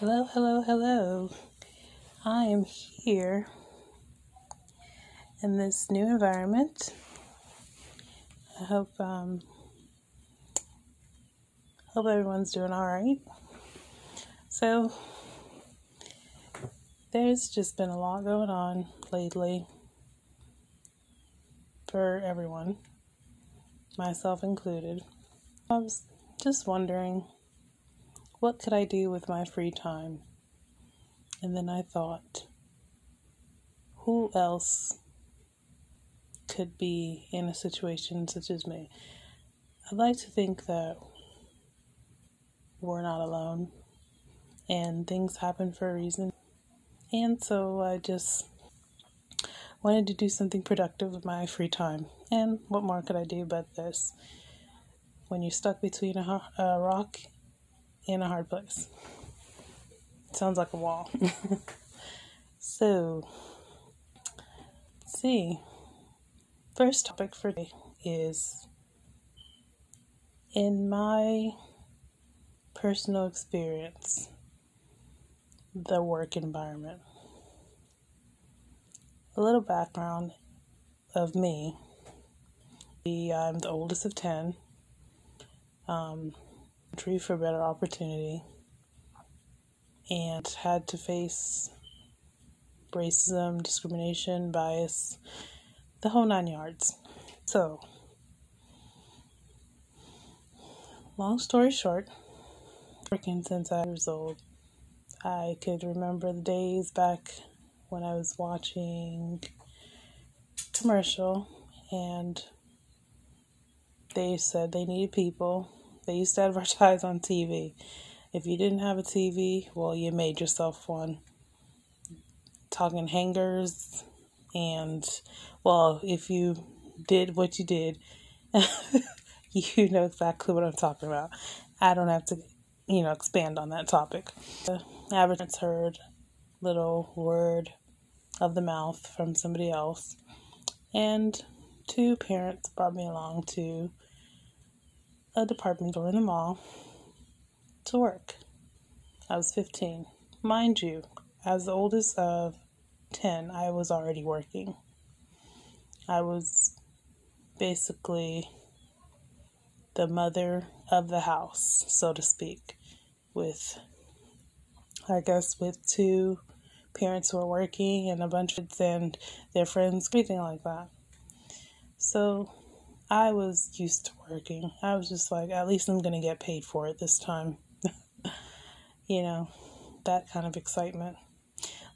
Hello, hello, hello. I am here in this new environment. I hope um, hope everyone's doing all right. So there's just been a lot going on lately for everyone, myself included. I was just wondering what could I do with my free time? And then I thought, who else could be in a situation such as me? I'd like to think that we're not alone and things happen for a reason. And so I just wanted to do something productive with my free time. And what more could I do but this? When you're stuck between a, a rock in a hard place. Sounds like a wall. so, see. First topic for today is in my personal experience, the work environment. A little background of me. I'm the oldest of 10. Um, for better opportunity and had to face racism, discrimination, bias, the whole nine yards. So, long story short, working since I was old, I could remember the days back when I was watching commercial and they said they needed people they used to advertise on TV. If you didn't have a TV, well, you made yourself one. Talking hangers, and well, if you did what you did, you know exactly what I'm talking about. I don't have to, you know, expand on that topic. The average heard little word of the mouth from somebody else, and two parents brought me along to a department store in the mall to work. I was 15. Mind you, as the oldest of 10, I was already working. I was basically the mother of the house, so to speak, with, I guess, with two parents who are working and a bunch of and their friends, everything like that. So I was used to working. I was just like, at least I'm going to get paid for it this time. you know, that kind of excitement.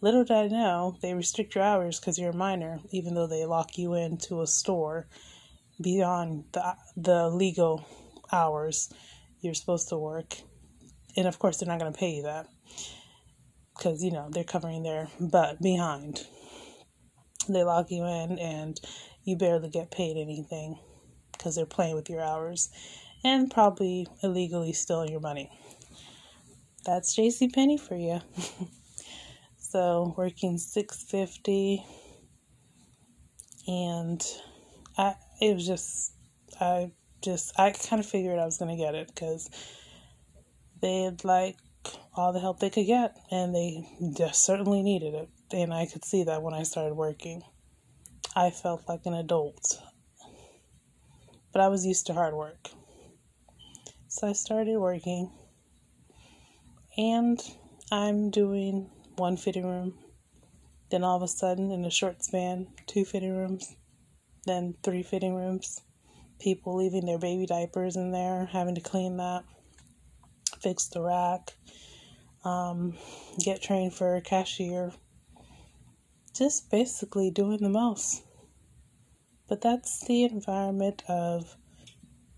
Little did I know, they restrict your hours because you're a minor, even though they lock you into a store beyond the, the legal hours you're supposed to work. And of course, they're not going to pay you that because, you know, they're covering their butt behind. They lock you in and you barely get paid anything because they're playing with your hours and probably illegally stealing your money. That's JC Penney for you. so working 650 and I it was just I just I kind of figured I was going to get it cuz they had like all the help they could get and they just certainly needed it and I could see that when I started working. I felt like an adult but I was used to hard work. So I started working, and I'm doing one fitting room. Then all of a sudden, in a short span, two fitting rooms, then three fitting rooms. People leaving their baby diapers in there, having to clean that, fix the rack, um, get trained for cashier. Just basically doing the most. But that's the environment of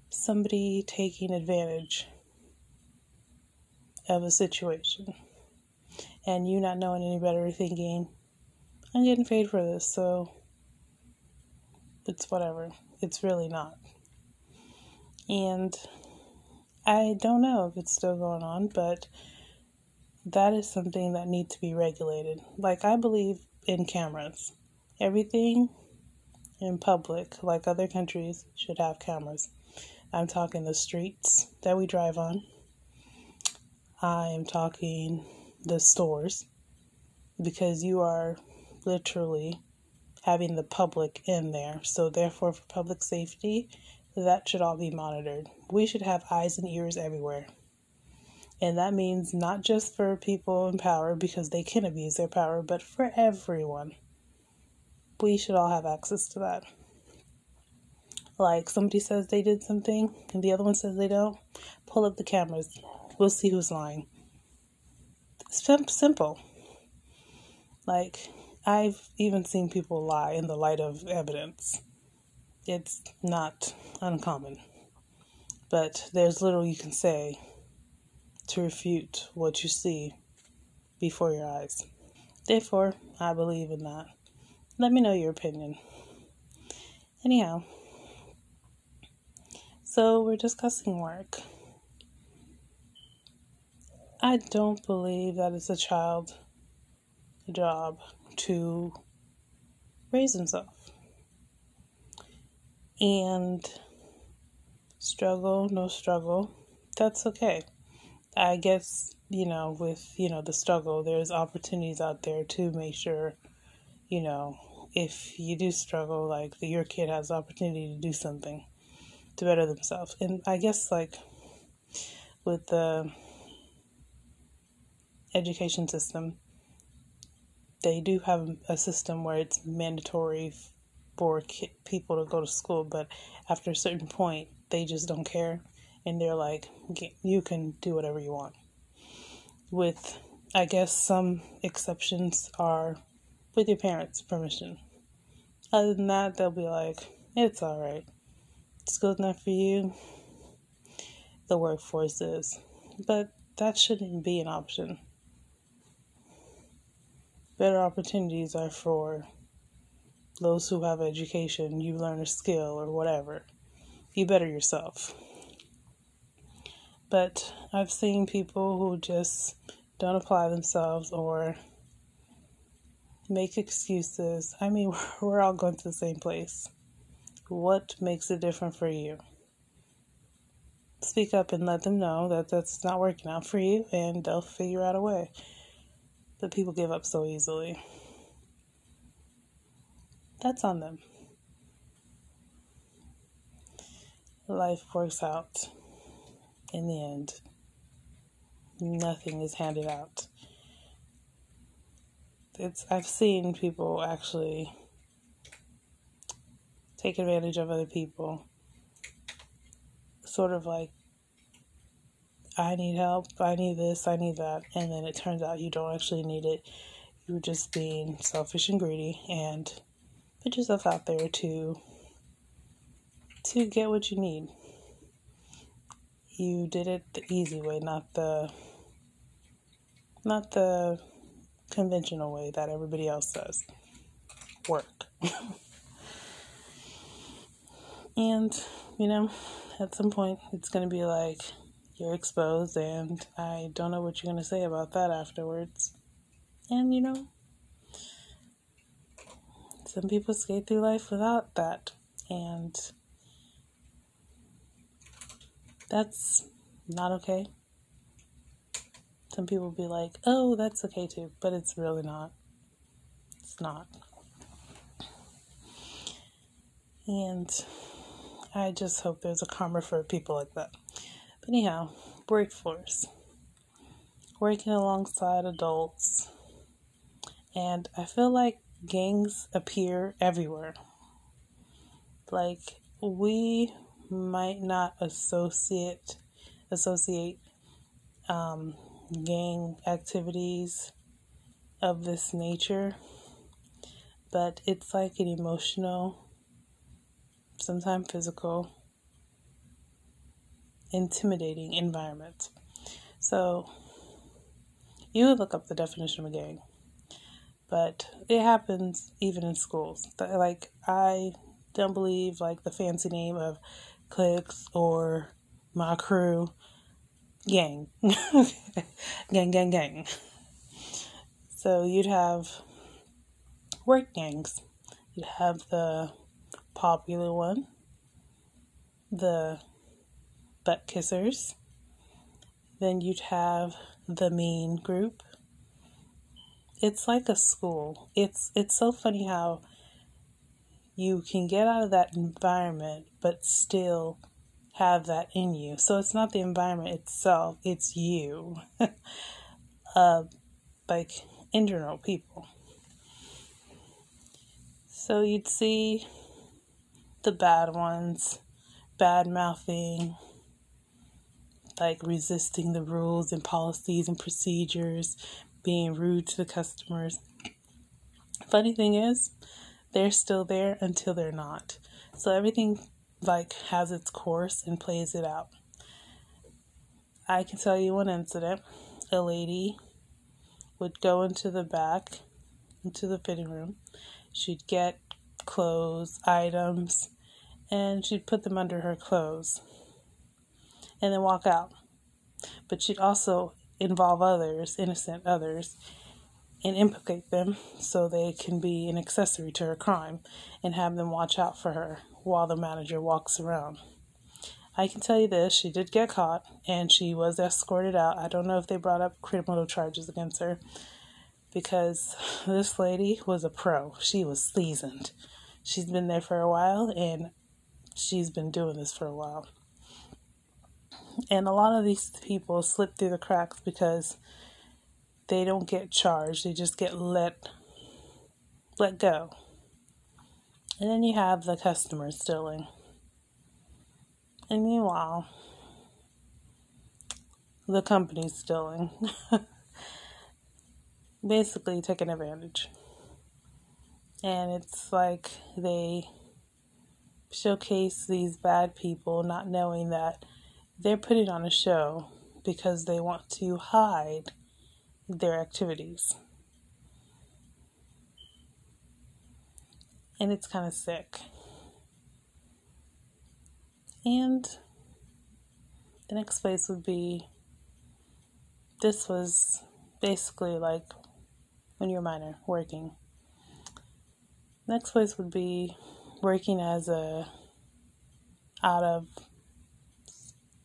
somebody taking advantage of a situation and you not knowing any better thinking, I'm getting paid for this, so it's whatever. It's really not. And I don't know if it's still going on, but that is something that needs to be regulated. Like, I believe in cameras. Everything in public, like other countries, should have cameras. I'm talking the streets that we drive on. I am talking the stores because you are literally having the public in there. So, therefore, for public safety, that should all be monitored. We should have eyes and ears everywhere. And that means not just for people in power because they can abuse their power, but for everyone. We should all have access to that. Like somebody says they did something and the other one says they don't, pull up the cameras. We'll see who's lying. It's simple. Like, I've even seen people lie in the light of evidence. It's not uncommon. But there's little you can say to refute what you see before your eyes. Therefore, I believe in that. Let me know your opinion. Anyhow, so we're discussing work. I don't believe that it's a child job to raise himself. And struggle, no struggle, that's okay. I guess, you know, with, you know, the struggle, there's opportunities out there to make sure, you know, if you do struggle, like your kid has the opportunity to do something to better themselves. And I guess, like, with the education system, they do have a system where it's mandatory for people to go to school, but after a certain point, they just don't care. And they're like, you can do whatever you want. With, I guess, some exceptions are with your parents' permission. Other than that, they'll be like, it's alright. It's good enough for you. The workforce is. But that shouldn't be an option better opportunities are for those who have education, you learn a skill or whatever. You better yourself. But I've seen people who just don't apply themselves or make excuses. I mean, we're all going to the same place. What makes it different for you? Speak up and let them know that that's not working out for you, and they'll figure out a way. But people give up so easily. That's on them. Life works out in the end. Nothing is handed out. It's I've seen people actually take advantage of other people. Sort of like I need help, I need this, I need that, and then it turns out you don't actually need it. You're just being selfish and greedy and put yourself out there to to get what you need. You did it the easy way, not the not the conventional way that everybody else does. Work. and, you know, at some point it's going to be like you're exposed, and I don't know what you're going to say about that afterwards. And you know, some people skate through life without that, and that's not okay. Some people be like, oh, that's okay too, but it's really not. It's not. And I just hope there's a karma for people like that. But anyhow, workforce. Working alongside adults. And I feel like gangs appear everywhere. Like we might not associate associate um, gang activities of this nature, but it's like an emotional, sometimes physical intimidating environment. So you would look up the definition of a gang, but it happens even in schools. Like I don't believe like the fancy name of cliques or my crew gang gang gang gang so you'd have work gangs you'd have the popular one the butt kissers. Then you'd have the mean group, it's like a school. It's it's so funny how you can get out of that environment but still have that in you. So it's not the environment itself, it's you. uh, like in general, people. So you'd see the bad ones, bad mouthing, like resisting the rules and policies and procedures, being rude to the customers. Funny thing is, they're still there until they're not. So everything like has its course and plays it out. I can tell you one incident. A lady would go into the back, into the fitting room. She'd get clothes, items, and she'd put them under her clothes and then walk out. But she'd also involve others, innocent others, and implicate them so they can be an accessory to her crime and have them watch out for her while the manager walks around. I can tell you this, she did get caught and she was escorted out. I don't know if they brought up criminal charges against her because this lady was a pro. She was seasoned. She's been there for a while and she's been doing this for a while. And a lot of these people slip through the cracks because they don't get charged. They just get let let go. And then you have the customers stealing. And meanwhile, the company's stealing. Basically taking advantage. And it's like they showcase these bad people not knowing that they're putting on a show because they want to hide their activities. And it's kind of sick. And the next place would be this was basically like when you're minor working. Next place would be working as a out of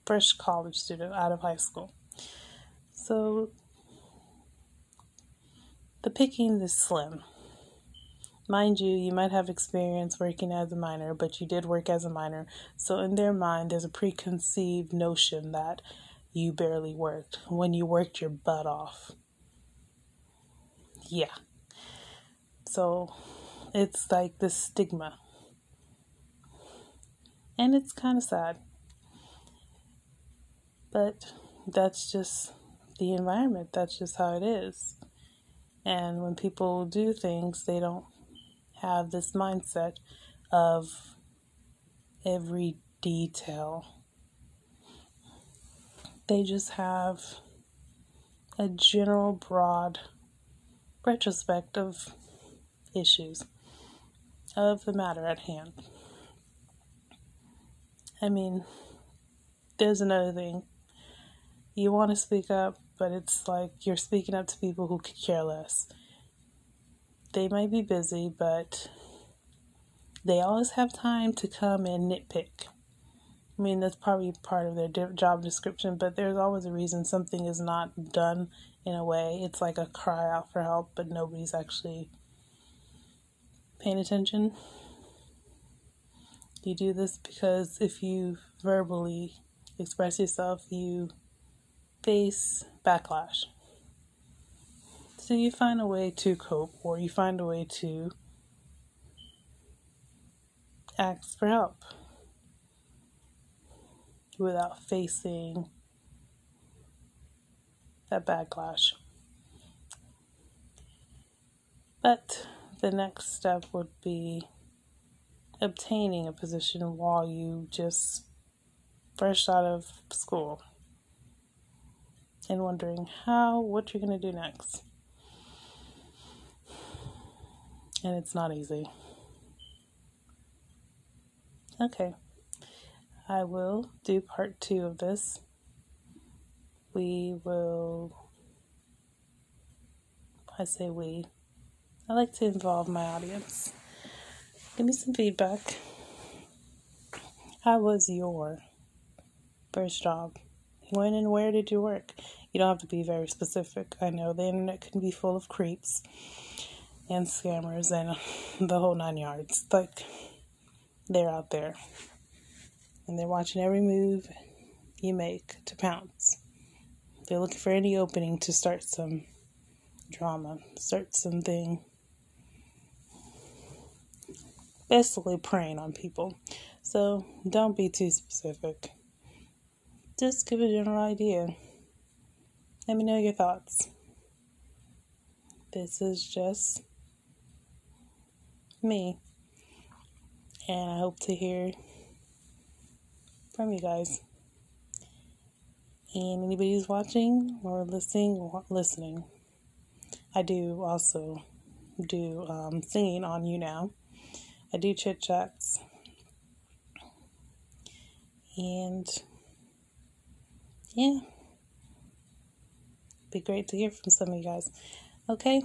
fresh college student out of high school. So the picking is slim. Mind you, you might have experience working as a minor, but you did work as a minor. So, in their mind, there's a preconceived notion that you barely worked when you worked your butt off. Yeah. So, it's like this stigma. And it's kind of sad. But that's just the environment, that's just how it is. And when people do things, they don't have this mindset of every detail. They just have a general, broad retrospect of issues, of the matter at hand. I mean, there's another thing. You want to speak up, but it's like you're speaking up to people who could care less. They might be busy, but they always have time to come and nitpick. I mean, that's probably part of their job description, but there's always a reason something is not done in a way. It's like a cry out for help, but nobody's actually paying attention. You do this because if you verbally express yourself, you face backlash. So you find a way to cope or you find a way to ask for help without facing that backlash. But the next step would be obtaining a position while you just fresh out of school and wondering how what you're going to do next. And it's not easy. Okay. I will do part 2 of this. We will I say we. I like to involve my audience. Give me some feedback. How was your first job? When and where did you work? You don't have to be very specific. I know the internet can be full of creeps and scammers and the whole nine yards. Like, they're out there. And they're watching every move you make to pounce. They're looking for any opening to start some drama, start something. Basically, preying on people. So don't be too specific. Just give a general idea. Let me know your thoughts. This is just me. And I hope to hear from you guys. And anybody who's watching or listening listening, I do also do um, singing on YouNow. I do chit chats. And yeah, be great to hear from some of you guys. Okay.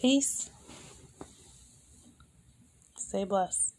Peace. Stay blessed.